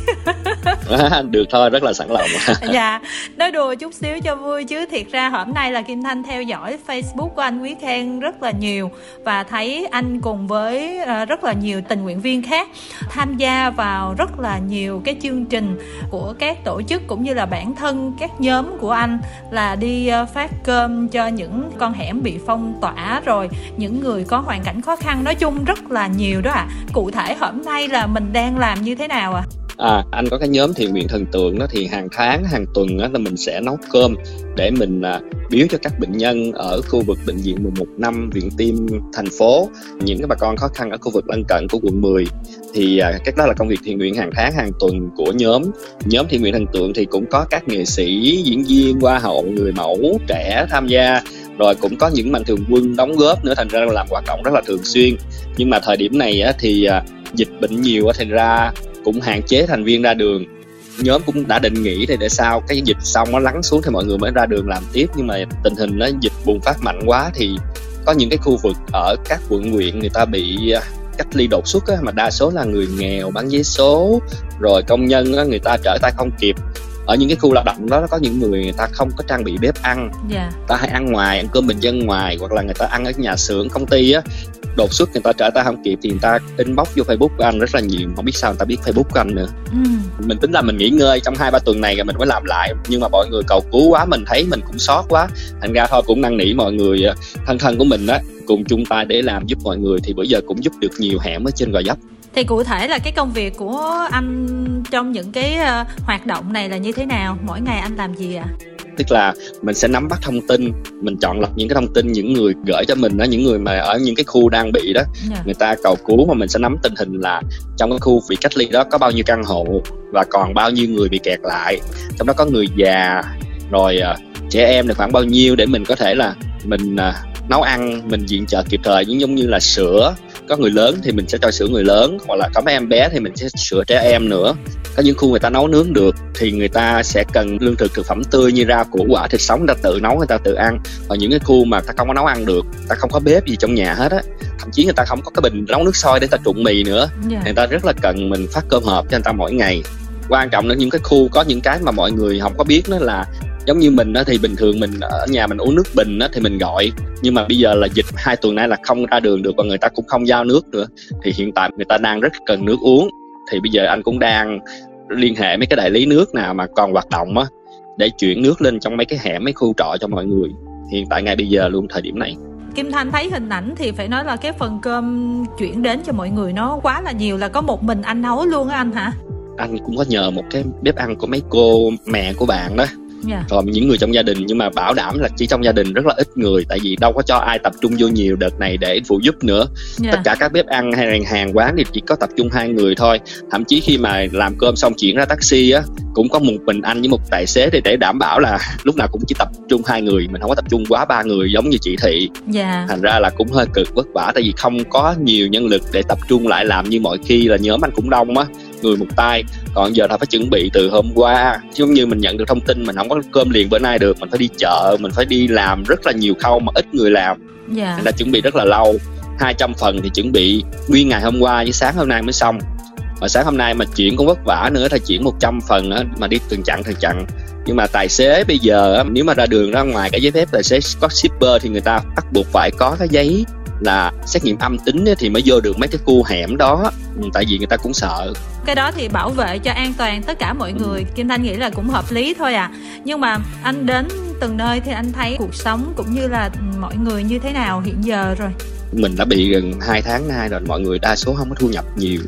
à, được được thôi, rất là sẵn lòng dạ nói đùa chút xíu cho vui chứ thiệt ra hôm nay là kim thanh theo dõi facebook của anh quý khen rất là nhiều và thấy anh cùng với ờ, rất là nhiều tình nguyện viên khác tham gia vào rất là nhiều cái chương trình của các tổ chức cũng như là bản thân các nhóm của anh là đi ờ, phát cơm cho những con hẻm bị phong tỏa rồi, những người có hoàn cảnh khó khăn nói chung rất là nhiều đó ạ à. cụ thể hôm nay là mình đang làm như thế nào ạ à? À anh có cái nhóm thiện nguyện thần tượng đó thì hàng tháng hàng tuần đó là mình sẽ nấu cơm để mình à, biếu cho các bệnh nhân ở khu vực bệnh viện 11 năm viện tim thành phố. Những cái bà con khó khăn ở khu vực lân cận của quận 10 thì à, cái đó là công việc thiện nguyện hàng tháng hàng tuần của nhóm. Nhóm thiện nguyện thần tượng thì cũng có các nghệ sĩ diễn viên hoa hậu người mẫu trẻ tham gia. Rồi cũng có những mạnh thường quân đóng góp nữa thành ra làm hoạt động rất là thường xuyên. Nhưng mà thời điểm này á, thì à, dịch bệnh nhiều thành ra cũng hạn chế thành viên ra đường. Nhóm cũng đã định nghĩ thì để sao cái dịch xong nó lắng xuống thì mọi người mới ra đường làm tiếp. Nhưng mà tình hình nó dịch bùng phát mạnh quá thì có những cái khu vực ở các quận huyện người ta bị à, cách ly đột xuất á, mà đa số là người nghèo bán vé số rồi công nhân á, người ta trở tay không kịp ở những cái khu lao động đó có những người người ta không có trang bị bếp ăn. Yeah. Dạ. ta hay ăn ngoài ăn cơm bình dân ngoài hoặc là người ta ăn ở nhà xưởng công ty á. Đột xuất người ta trở tay không kịp thì người ta inbox vô facebook của anh rất là nhiều. Không biết sao người ta biết facebook của anh nữa. Ừ. mình tính là mình nghỉ ngơi trong hai ba tuần này rồi mình mới làm lại. Nhưng mà mọi người cầu cứu quá mình thấy mình cũng sót quá. Thành ra thôi cũng năn nỉ mọi người ờ, thân thân của mình á cùng chung tay để làm giúp mọi người. Thì bữa giờ cũng giúp được nhiều hẻm ở trên gò dấp thì cụ thể là cái công việc của anh trong những cái uh, hoạt động này là như thế nào mỗi ngày anh làm gì ạ à? tức là mình sẽ nắm bắt thông tin mình chọn lọc những cái thông tin những người gửi cho mình đó những người mà ở những cái khu đang bị đó yeah. Dạ. người ta cầu cứu mà mình sẽ nắm tình hình là trong cái khu bị cách ly đó có bao nhiêu căn hộ và còn bao nhiêu người bị kẹt lại trong đó có người già rồi uh, trẻ em là khoảng bao nhiêu để mình có thể là mình uh, nấu ăn mình diện trợ kịp thời những giống như là sữa có người lớn thì mình sẽ cho sữa người lớn hoặc là có mấy em bé thì mình sẽ sữa trẻ em nữa có những khu người ta nấu nướng được thì người ta sẽ cần lương thực thực phẩm tươi như rau củ quả thịt sống người ta tự nấu người ta tự ăn và những cái khu mà ta không có nấu ăn được ta không có bếp gì trong nhà hết á thậm chí người ta không có cái bình nấu nước sôi để ta trụng mì nữa yeah. Dạ. người ta rất là cần mình phát cơm hộp cho người ta mỗi ngày quan trọng là những cái khu có những cái mà mọi người không có biết đó là giống như mình á thì bình thường mình ở nhà mình uống nước bình á thì mình gọi. Nhưng mà bây giờ là dịch hai tuần nay là không ra đường được và người ta cũng không giao nước nữa. Thì hiện tại người ta đang rất cần nước uống. Thì bây giờ anh cũng đang liên hệ mấy cái đại lý nước nào mà còn hoạt động á để chuyển nước lên trong mấy cái hẻm mấy khu trọ cho mọi người. Hiện tại ngay bây giờ luôn thời điểm này. Kim Thanh thấy hình ảnh thì phải nói là cái phần cơm chuyển đến cho mọi người nó quá là nhiều là có một mình anh nấu luôn á anh hả? Anh cũng có nhờ một cái bếp ăn của mấy cô mẹ của bạn đó yeah. Dạ. còn những người trong gia đình nhưng mà bảo đảm là chỉ trong gia đình rất là ít người tại vì đâu có cho ai tập trung vô nhiều đợt này để phụ giúp nữa yeah. Dạ. tất cả các bếp ăn hay là hàng quán thì chỉ có tập trung hai người thôi thậm chí khi mà làm cơm xong chuyển ra taxi á cũng có một mình anh với một tài xế thì để đảm bảo là lúc nào cũng chỉ tập trung hai người mình không có tập trung quá ba người giống như chỉ thị yeah. Dạ. thành ra là cũng hơi cực vất vả tại vì không có nhiều nhân lực để tập trung lại làm như mọi khi là nhóm anh cũng đông á người một tay. Còn giờ ta phải chuẩn bị từ hôm qua. Giống như mình nhận được thông tin mình không có cơm liền bữa nay được mình phải đi chợ mình phải đi làm rất là nhiều khâu mà ít người làm. Yeah. Nên đã chuẩn bị rất là lâu. 200 phần thì chuẩn bị nguyên ngày hôm qua với sáng hôm nay mới xong. Và sáng hôm nay mà chuyển cũng vất vả nữa thì chuyển 100 phần nữa mà đi từng chặng từng chặng. Nhưng mà tài xế bây giờ nếu mà ra đường ra ngoài cái giấy phép tài xế có shipper thì người ta bắt buộc phải có cái giấy là xét nghiệm âm tính thì mới vô được mấy cái khu hẻm đó. Ừ, tại vì người ta cũng sợ. Cái đó thì bảo vệ cho an toàn tất cả mọi ừ. người. Kim thanh nghĩ là cũng hợp lý thôi à. Nhưng mà anh đến từng nơi thì anh thấy cuộc sống cũng như là mọi người như thế nào hiện giờ rồi? Mình đã bị gần 2 tháng nay rồi. Mọi người đa số không có thu nhập nhiều.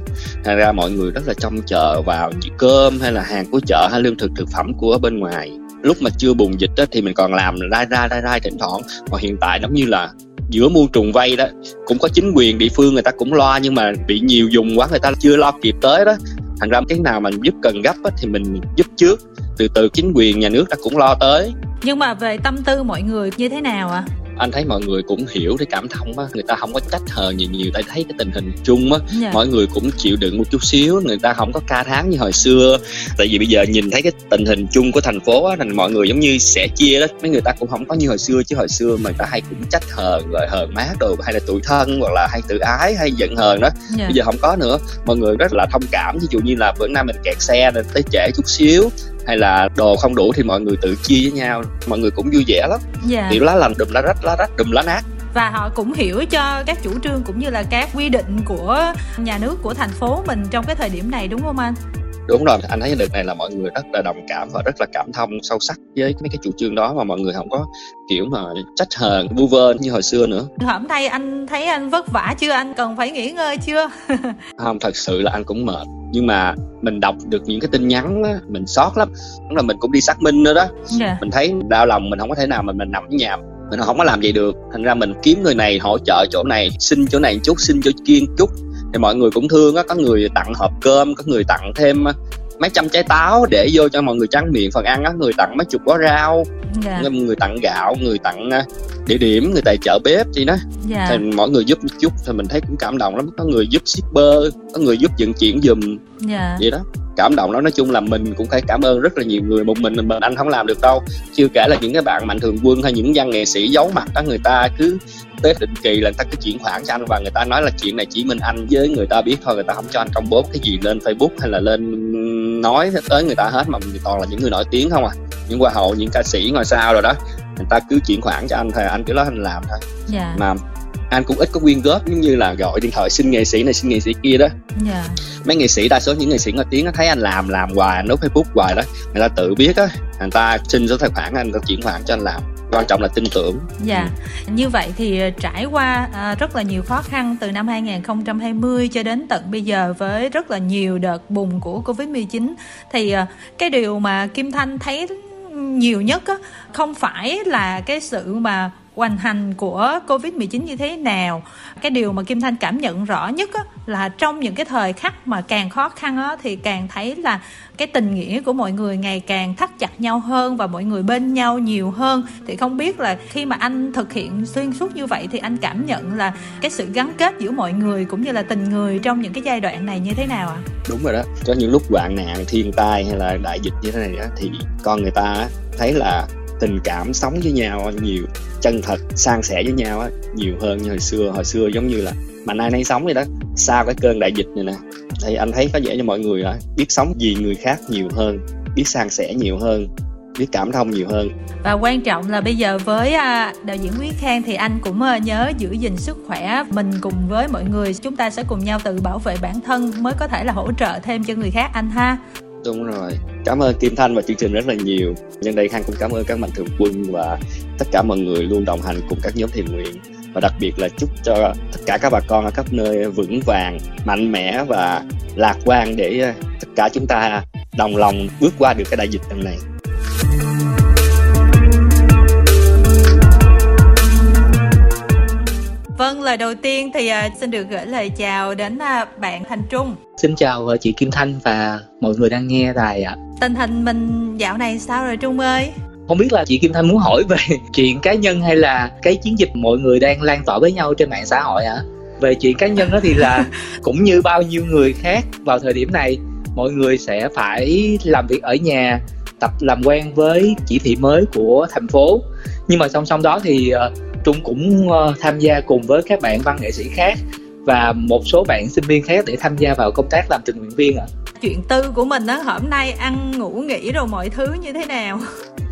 Thành ra mọi người rất là trông chờ vào cơm hay là hàng của chợ hay lương thực thực phẩm của bên ngoài lúc mà chưa bùng dịch đó, thì mình còn làm ra ra ra ra thỉnh thoảng. Còn hiện tại giống như là giữa muôn trùng vây đó cũng có chính quyền địa phương người ta cũng lo nhưng mà bị nhiều dùng quá người ta chưa lo kịp tới đó. Thành ra cái nào mà giúp cần gấp á, thì mình giúp trước. Từ từ chính quyền nhà nước ta cũng lo tới. Nhưng mà về tâm tư mọi người như thế nào ạ? à? Anh thấy mọi người cũng hiểu cái cảm thông á người ta không có trách hờn gì nhiều tại thấy cái tình hình chung á yeah. Dạ. mọi người cũng chịu đựng một chút xíu người ta không có ca tháng như hồi xưa tại vì bây giờ nhìn thấy cái tình hình chung của thành phố á thành mọi người giống như sẽ chia đó mấy người ta cũng không có như hồi xưa chứ hồi xưa mà người ta hay cũng trách hờn rồi hờn mát đồ hay là tủi thân hoặc là hay tự ái hay giận hờn đó yeah. Dạ. bây giờ không có nữa mọi người rất là thông cảm ví dụ như là bữa nay mình kẹt xe nên tới trễ chút xíu hay là đồ không đủ thì mọi người tự chia với nhau. Mọi người cũng vui vẻ lắm. Yeah. kiểu lá lành đùm lá rách lá rách đùm lá nát. Và họ cũng hiểu cho các chủ trương cũng như là các quy định của nhà nước của thành phố mình trong cái thời điểm này đúng không anh đúng rồi anh thấy đợt này là mọi người rất là đồng cảm và rất là cảm thông sâu sắc với mấy cái chủ trương đó mà mọi người không có kiểu mà trách hờn vu vơ như hồi xưa nữa. Hôm nay anh thấy anh vất vả chưa? Anh cần phải nghỉ ngơi chưa? Không thật sự là anh cũng mệt. Nhưng mà mình đọc được những cái tin nhắn á, mình sót lắm. Tức là mình cũng đi xác minh nữa đó. Yeah. Dạ. mình thấy đau lòng mình không có thể nào mà mình nằm ở nhà. Mình không có làm gì được. Thành ra mình kiếm người này hỗ trợ chỗ này xin chỗ này chút xin chỗ kia chút thì mọi người cũng thương á có người tặng hộp cơm có người tặng thêm mấy trăm trái táo để vô cho mọi người trắng miệng phần ăn á người tặng mấy chục bó rau yeah. Dạ. người tặng gạo người tặng địa điểm người tài trợ bếp gì đó yeah. Dạ. thì mọi người giúp một chút thì mình thấy cũng cảm động lắm có người giúp shipper có người giúp vận chuyển giùm yeah. Dạ. vậy đó cảm động đó nói chung là mình cũng phải cảm ơn rất là nhiều người một mình mình anh không làm được đâu chưa kể là những cái bạn mạnh thường quân hay những văn nghệ sĩ giấu mặt đó người ta cứ tết định kỳ là người ta cứ chuyển khoản cho anh và người ta nói là chuyện này chỉ mình anh với người ta biết thôi người ta không cho anh công bố cái gì lên facebook hay là lên nói tới người ta hết mà toàn là những người nổi tiếng không à những hoa hậu những ca sĩ ngoài sao rồi đó người ta cứ chuyển khoản cho anh thôi anh cứ nói anh làm thôi yeah. Dạ. mà anh cũng ít có quyên góp giống như là gọi điện thoại xin nghệ sĩ này xin nghệ sĩ kia đó yeah. Dạ. mấy nghệ sĩ đa số những nghệ sĩ nổi tiếng thấy anh làm làm hoài anh đốt facebook hoài đó người ta tự biết á người ta xin số tài khoản anh ta chuyển khoản cho anh làm quan trọng là tin tưởng dạ như vậy thì ờ, trải qua à, rất là nhiều khó khăn từ năm 2020 cho đến tận bây giờ với rất là nhiều đợt bùng của covid 19 thì à, cái điều mà kim thanh thấy nhiều nhất á, không phải là cái sự mà hoành hành của Covid-19 như thế nào. Cái điều mà Kim Thanh cảm nhận rõ nhất á, là trong những cái thời khắc mà càng khó khăn á, thì càng thấy là cái tình nghĩa của mọi người ngày càng thắt chặt nhau hơn và mọi người bên nhau nhiều hơn. Thì không biết là khi mà anh thực hiện xuyên suốt như vậy thì anh cảm nhận là cái sự gắn kết giữa mọi người cũng như là tình người trong những cái giai đoạn này như thế nào ạ? À? Đúng rồi đó. Có những lúc hoạn nạn, thiên tai hay là đại dịch như thế này đó, thì con người ta thấy là tình cảm sống với nhau nhiều, chân thật, san sẻ với nhau á, nhiều hơn như hồi xưa. Hồi xưa giống như là, mà nay nay sống vậy đó, sau cái cơn đại dịch này nè, thì anh thấy có vẻ cho mọi người là biết sống vì người khác nhiều hơn, biết san sẻ nhiều hơn, biết cảm thông nhiều hơn. Và quan trọng là bây giờ với à, đạo diễn Quý Khang thì anh cũng à, nhớ giữ gìn sức khỏe mình cùng với mọi người. Chúng ta sẽ cùng nhau tự bảo vệ bản thân mới có thể là hỗ trợ thêm cho người khác, anh ha đúng rồi. Cảm ơn kim thanh và chương trình rất là nhiều. Nhân đây khang cũng cảm ơn các mạnh thường quân và tất cả mọi người luôn đồng hành cùng các nhóm thiện nguyện. Và đặc biệt là chúc cho tất cả các bà con ở khắp nơi vững vàng, mạnh mẽ và lạc quan để tất cả chúng ta đồng lòng bước qua được cái đại dịch lần này. Lời đầu tiên thì uh, xin được gửi lời chào đến uh, bạn Thành Trung. Xin chào uh, chị Kim Thanh và mọi người đang nghe đài ạ. Tình hình mình dạo này sao rồi Trung ơi? Không biết là chị Kim Thanh muốn hỏi về chuyện cá nhân hay là cái chiến dịch mọi người đang lan tỏa với nhau trên mạng xã hội ạ? À? Về chuyện cá nhân đó thì là cũng như bao nhiêu người khác vào thời điểm này mọi người sẽ phải làm việc ở nhà tập làm quen với chỉ thị mới của thành phố nhưng mà song song đó thì Trung cũng uh, tham gia cùng với các bạn văn nghệ sĩ khác và một số bạn sinh viên khác để tham gia vào công tác làm tình nguyện viên ạ. À. Chuyện tư của mình á, hôm nay ăn ngủ nghỉ rồi mọi thứ như thế nào?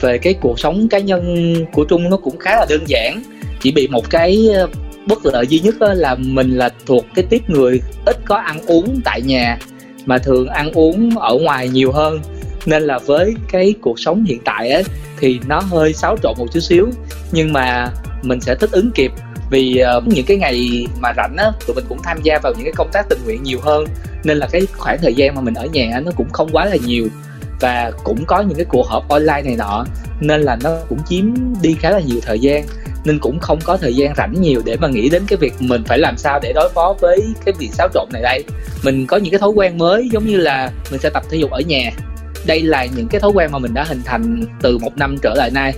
Về cái cuộc sống cá nhân của Trung nó cũng khá là đơn giản, chỉ bị một cái ờ, bất lợi duy nhất là mình là thuộc cái tiếp người ít có ăn uống tại nhà mà thường ăn uống ở ngoài nhiều hơn nên là với cái cuộc sống hiện tại ấy thì nó hơi xáo trộn một chút xíu nhưng mà mình sẽ thích ứng kịp. Vì uh, những cái ngày mà rảnh á tụi mình cũng tham gia vào những cái công tác tình nguyện nhiều hơn. Nên là cái khoảng thời gian mà mình ở nhà nó cũng không quá là nhiều. Và cũng có những cái cuộc họp online này nọ. Nên là nó cũng chiếm đi khá là nhiều thời gian. Nên cũng không có thời gian rảnh nhiều để mà nghĩ đến cái việc mình phải làm sao để đối phó với cái việc xáo trộn này đây. Mình có những cái thói quen mới giống như là mình sẽ tập thể dục ở nhà. Đây là những cái thói quen mà mình đã hình thành từ một năm trở lại nay.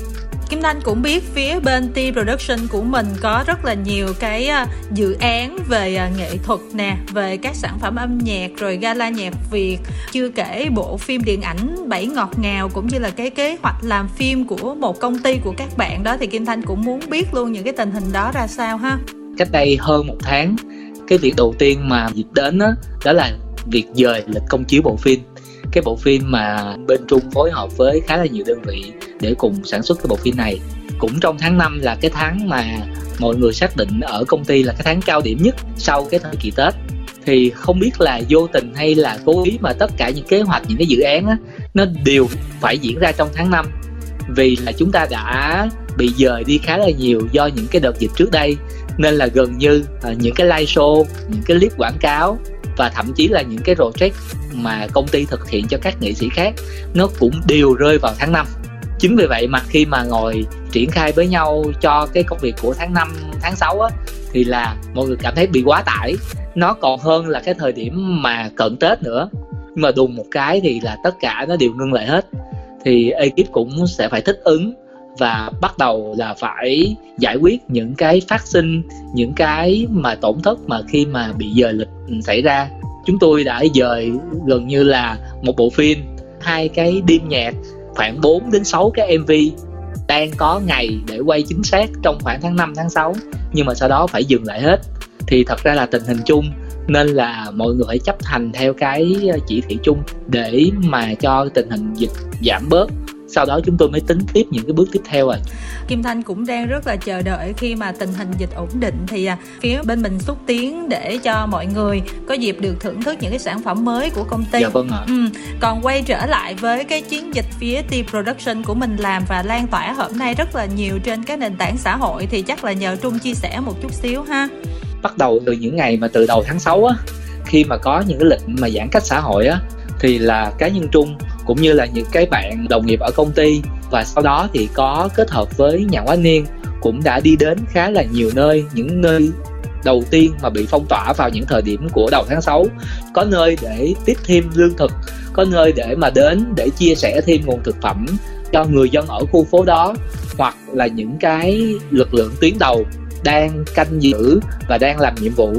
Kim Thanh cũng biết phía bên T Production của mình có rất là nhiều cái à, dự án về à, nghệ thuật nè, về các sản phẩm âm nhạc rồi gala nhạc Việt, chưa kể bộ phim điện ảnh Bảy ngọt ngào cũng như là cái kế hoạch làm phim của một công ty của các bạn đó thì Kim Thanh cũng muốn biết luôn những cái tình hình đó ra sao ha. Cách đây hơn một tháng, cái việc đầu tiên mà dịch đến đó, đó là việc dời lịch công chiếu bộ phim cái bộ phim mà bên Trung phối hợp với khá là nhiều đơn vị để cùng sản xuất cái bộ phim này. Cũng trong tháng 5 là cái tháng mà mọi người xác định ở công ty là cái tháng cao điểm nhất sau cái thời kỳ Tết. Thì không biết là vô tình hay là cố ý mà tất cả những kế hoạch, những cái dự án á, nó đều phải diễn ra trong tháng 5 vì là chúng ta đã bị dời đi khá là nhiều do những cái đợt dịch trước đây, nên là gần như à, những cái live show, những cái clip quảng cáo và thậm chí là những cái project mà công ty thực hiện cho các nghệ sĩ khác nó cũng đều rơi vào tháng 5 chính vì vậy mà khi mà ngồi triển khai với nhau cho cái công việc của tháng 5, tháng 6 á thì là mọi người cảm thấy bị quá tải. Nó còn hơn là cái thời điểm mà cận Tết nữa. Nhưng mà đùng một cái thì là tất cả nó đều ngưng lại hết. Thì ekip cũng sẽ phải thích ứng và bắt đầu là phải giải quyết những cái phát sinh, những cái mà tổn thất mà khi mà bị dời lịch xảy ra. Chúng tôi đã dời gần như là một bộ phim, hai cái đêm nhạc, khoảng 4 đến 6 cái MV đang có ngày để quay chính xác trong khoảng tháng 5 tháng 6 nhưng mà sau đó phải dừng lại hết. Thì thật ra là tình hình chung, nên là mọi người phải chấp hành theo cái chỉ thị chung để mà cho tình hình dịch giảm bớt sau đó chúng tôi mới tính tiếp những cái bước tiếp theo rồi Kim Thanh cũng đang rất là chờ đợi khi mà tình hình dịch ổn định thì à, phía bên mình xúc tiến để cho mọi người có dịp được thưởng thức những cái sản phẩm mới của công ty. Dạ vâng ạ. Ừ. Còn quay trở lại với cái chiến dịch phía T Production của mình làm và lan tỏa hôm nay rất là nhiều trên các nền tảng xã hội thì chắc là nhờ Trung chia sẻ một chút xíu ha. Bắt đầu từ những ngày mà từ đầu tháng 6 á khi mà có những cái lịch mà giãn cách xã hội á thì là cá nhân Trung cũng như là những cái bạn đồng nghiệp ở công ty. Và sau đó thì có kết hợp với nhà quá niên cũng đã đi đến khá là nhiều nơi, những nơi đầu tiên mà bị phong tỏa vào những thời điểm của đầu tháng 6 có nơi để tiếp thêm lương thực, có nơi để mà đến để chia sẻ thêm nguồn thực phẩm cho người dân ở khu phố đó, hoặc là những cái lực lượng tuyến đầu đang canh giữ và đang làm nhiệm vụ.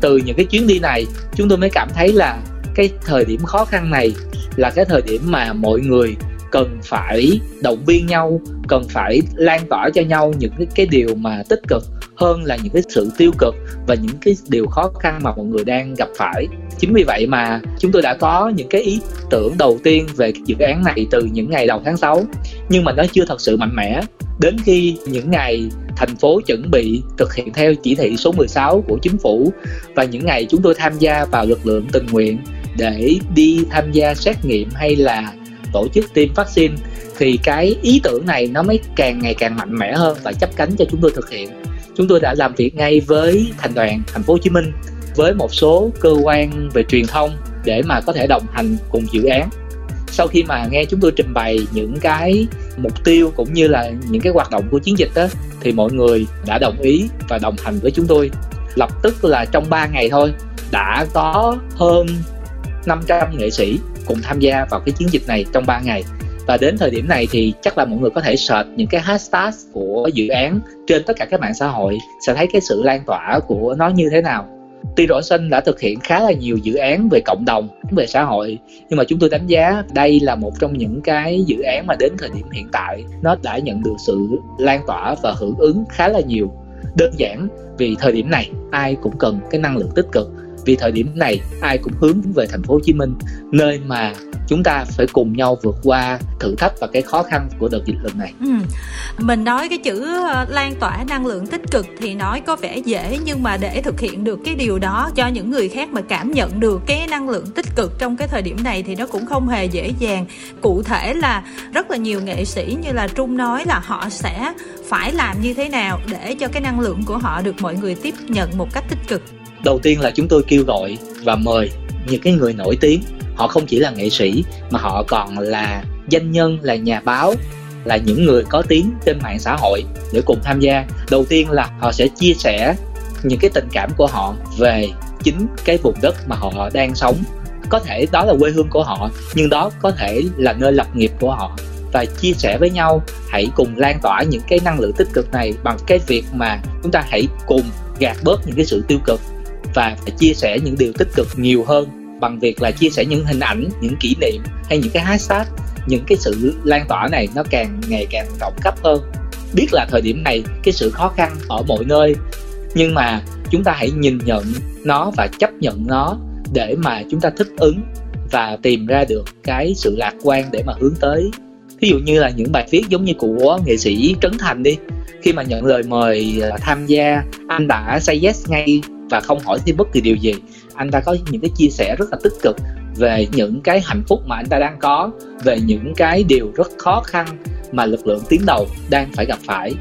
Từ những cái chuyến đi này, chúng tôi mới cảm thấy là cái thời điểm khó khăn này là cái thời điểm mà mọi người cần phải động viên nhau cần phải lan tỏa cho nhau những cái, cái điều mà tích cực hơn là những cái sự tiêu cực và những cái điều khó khăn mà mọi người đang gặp phải. Chính vì vậy mà chúng tôi đã có những cái ý tưởng đầu tiên về dự án này từ những ngày đầu tháng 6 nhưng mà nó chưa thật sự mạnh mẽ. Đến khi những ngày thành phố chuẩn bị thực hiện theo chỉ thị số 16 của chính phủ và những ngày chúng tôi tham gia vào lực lượng tình nguyện để đi tham gia xét nghiệm hay là tổ chức tiêm vaccine, thì cái ý tưởng này nó mới càng ngày càng mạnh mẽ hơn và chấp cánh cho chúng tôi thực hiện. Chúng tôi đã làm việc ngay với thành đoàn thành phố Hồ Chí Minh, với một số cơ quan về truyền thông để mà có thể đồng hành cùng dự án. Sau khi mà nghe chúng tôi trình bày những cái mục tiêu cũng như là những cái hoạt động của chiến dịch đó thì mọi người đã đồng ý và đồng hành với chúng tôi. Lập tức là trong 3 ngày thôi, đã có hơn 500 nghệ sĩ cùng tham gia vào cái chiến dịch này trong 3 ngày. Và đến thời điểm này thì chắc là mọi người có thể search những cái hashtag của dự án trên tất cả các mạng xã hội sẽ thấy cái sự lan tỏa của nó như thế nào. Tuy Rõ Sinh đã thực hiện khá là nhiều dự án về cộng đồng, về xã hội Nhưng mà chúng tôi đánh giá đây là một trong những cái dự án mà đến thời điểm hiện tại Nó đã nhận được sự lan tỏa và hưởng ứng khá là nhiều. Đơn giản vì thời điểm này ai cũng cần cái năng lượng tích cực vì thời điểm này ai cũng hướng về thành phố Hồ Chí Minh, nơi mà chúng ta phải cùng nhau vượt qua thử thách và cái khó khăn của đợt dịch lần này. Ừ. Mình nói cái chữ ờ, lan tỏa năng lượng tích cực thì nói có vẻ dễ, nhưng mà để thực hiện được cái điều đó cho những người khác mà cảm nhận được cái năng lượng tích cực trong cái thời điểm này thì nó cũng không hề dễ dàng. Cụ thể là rất là nhiều nghệ sĩ như là Trung nói là họ sẽ phải làm như thế nào để cho cái năng lượng của họ được mọi người tiếp nhận một cách tích cực. Đầu tiên là chúng tôi kêu gọi và mời những cái người nổi tiếng. Họ không chỉ là nghệ sĩ, mà họ còn là doanh nhân, là nhà báo, là những người có tiếng trên mạng xã hội để cùng tham gia. Đầu tiên là họ sẽ chia sẻ những cái tình cảm của họ về chính cái vùng đất mà họ đang sống. Có thể đó là quê hương của họ, nhưng đó có thể là nơi lập nghiệp của họ. Và chia sẻ với nhau, hãy cùng lan tỏa những cái năng lượng tích cực này bằng cái việc mà chúng ta hãy cùng gạt bớt những cái sự tiêu cực và phải chia sẻ những điều tích cực nhiều hơn bằng việc là chia sẻ những hình ảnh, những kỷ niệm hay những cái hashtag. Những cái sự lan tỏa này nó càng ngày càng rộng khắp hơn. Biết là thời điểm này cái sự khó khăn ở mọi nơi, nhưng mà chúng ta hãy nhìn nhận nó và chấp nhận nó để mà chúng ta thích ứng và tìm ra được cái sự lạc quan để mà hướng tới. Ví dụ như là những bài viết giống như của nghệ sĩ trấn thành đi. Khi mà nhận lời mời à, tham gia, anh đã say yes ngay và không hỏi thêm bất kỳ điều gì. Anh ta có những cái chia sẻ rất là tích cực về những cái hạnh phúc mà anh ta đang có về những cái điều rất khó khăn mà lực lượng tuyến đầu đang phải gặp phải.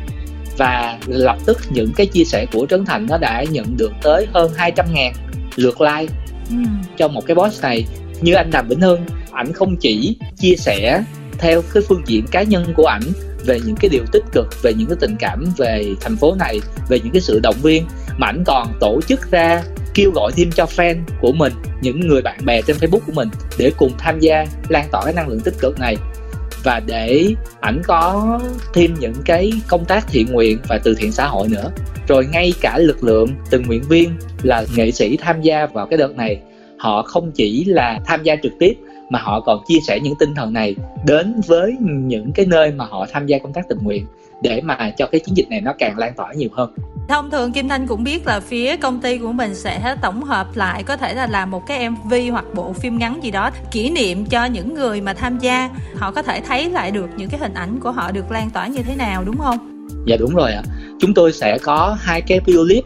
Và lập tức những cái chia sẻ của Trấn Thành nó đã nhận được tới hơn 200 ngàn lượt like ừ. cho một cái post này. Như anh Đàm Vĩnh Hưng ảnh không chỉ chia sẻ theo cái phương diện cá nhân của ảnh về những cái điều tích cực, về những cái tình cảm về thành phố này, về những cái sự động viên mà ảnh còn tổ chức ra kêu gọi thêm cho fan của mình, những người bạn bè trên facebook của mình để cùng tham gia lan tỏa cái năng lượng tích cực này. Và để ảnh có thêm những cái công tác thiện nguyện và từ thiện xã hội nữa. Rồi ngay cả lực lượng tình nguyện viên là nghệ sĩ tham gia vào cái đợt này, họ không chỉ là tham gia trực tiếp mà họ còn chia sẻ những tinh thần này đến với những cái nơi mà họ tham gia công tác tình nguyện để mà cho cái chiến dịch này nó càng lan tỏa nhiều hơn. Thông thường kim thanh cũng biết là phía công ty của mình sẽ tổng hợp lại, có thể là làm một cái mv hoặc bộ phim ngắn gì đó, kỷ niệm cho những người mà tham gia. Họ có thể thấy lại được những cái hình ảnh của họ được lan tỏa như thế nào, đúng không? Dạ đúng rồi ạ. Chúng tôi sẽ có hai cái video clip.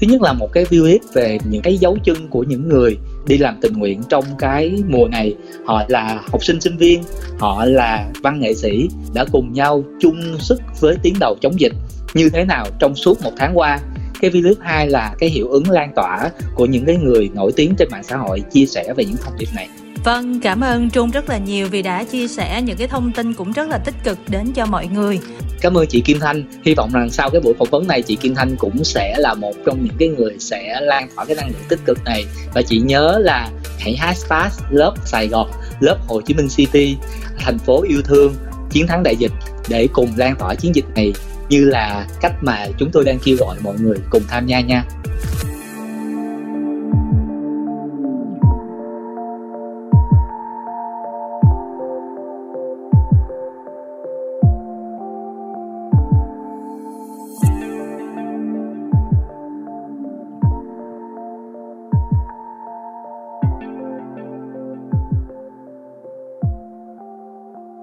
Thứ nhất là một cái video clip về những cái dấu chân của những người đi làm tình nguyện trong cái mùa này. Họ là học sinh sinh viên họ là văn nghệ sĩ đã cùng nhau chung sức với tiến đầu chống dịch. Như thế nào trong suốt một tháng qua? Cái video clip hai là cái hiệu ứng lan tỏa của những cái người nổi tiếng trên mạng xã hội chia sẻ về những thông điệp này. Vâng, cảm ơn Trung rất là nhiều vì đã chia sẻ những cái thông tin cũng rất là tích cực đến cho mọi người. Cảm ơn chị Kim Thanh. Hy vọng rằng sau cái buổi phỏng vấn này chị Kim Thanh cũng sẽ là một trong những cái người sẽ lan tỏa cái năng lượng tích cực này. Và chị nhớ là hãy hashtag lớp Sài Gòn, lớp Hồ Chí Minh City, thành phố yêu thương, chiến thắng đại dịch để cùng lan tỏa chiến dịch này như là cách mà chúng tôi đang kêu gọi mọi người cùng tham gia nha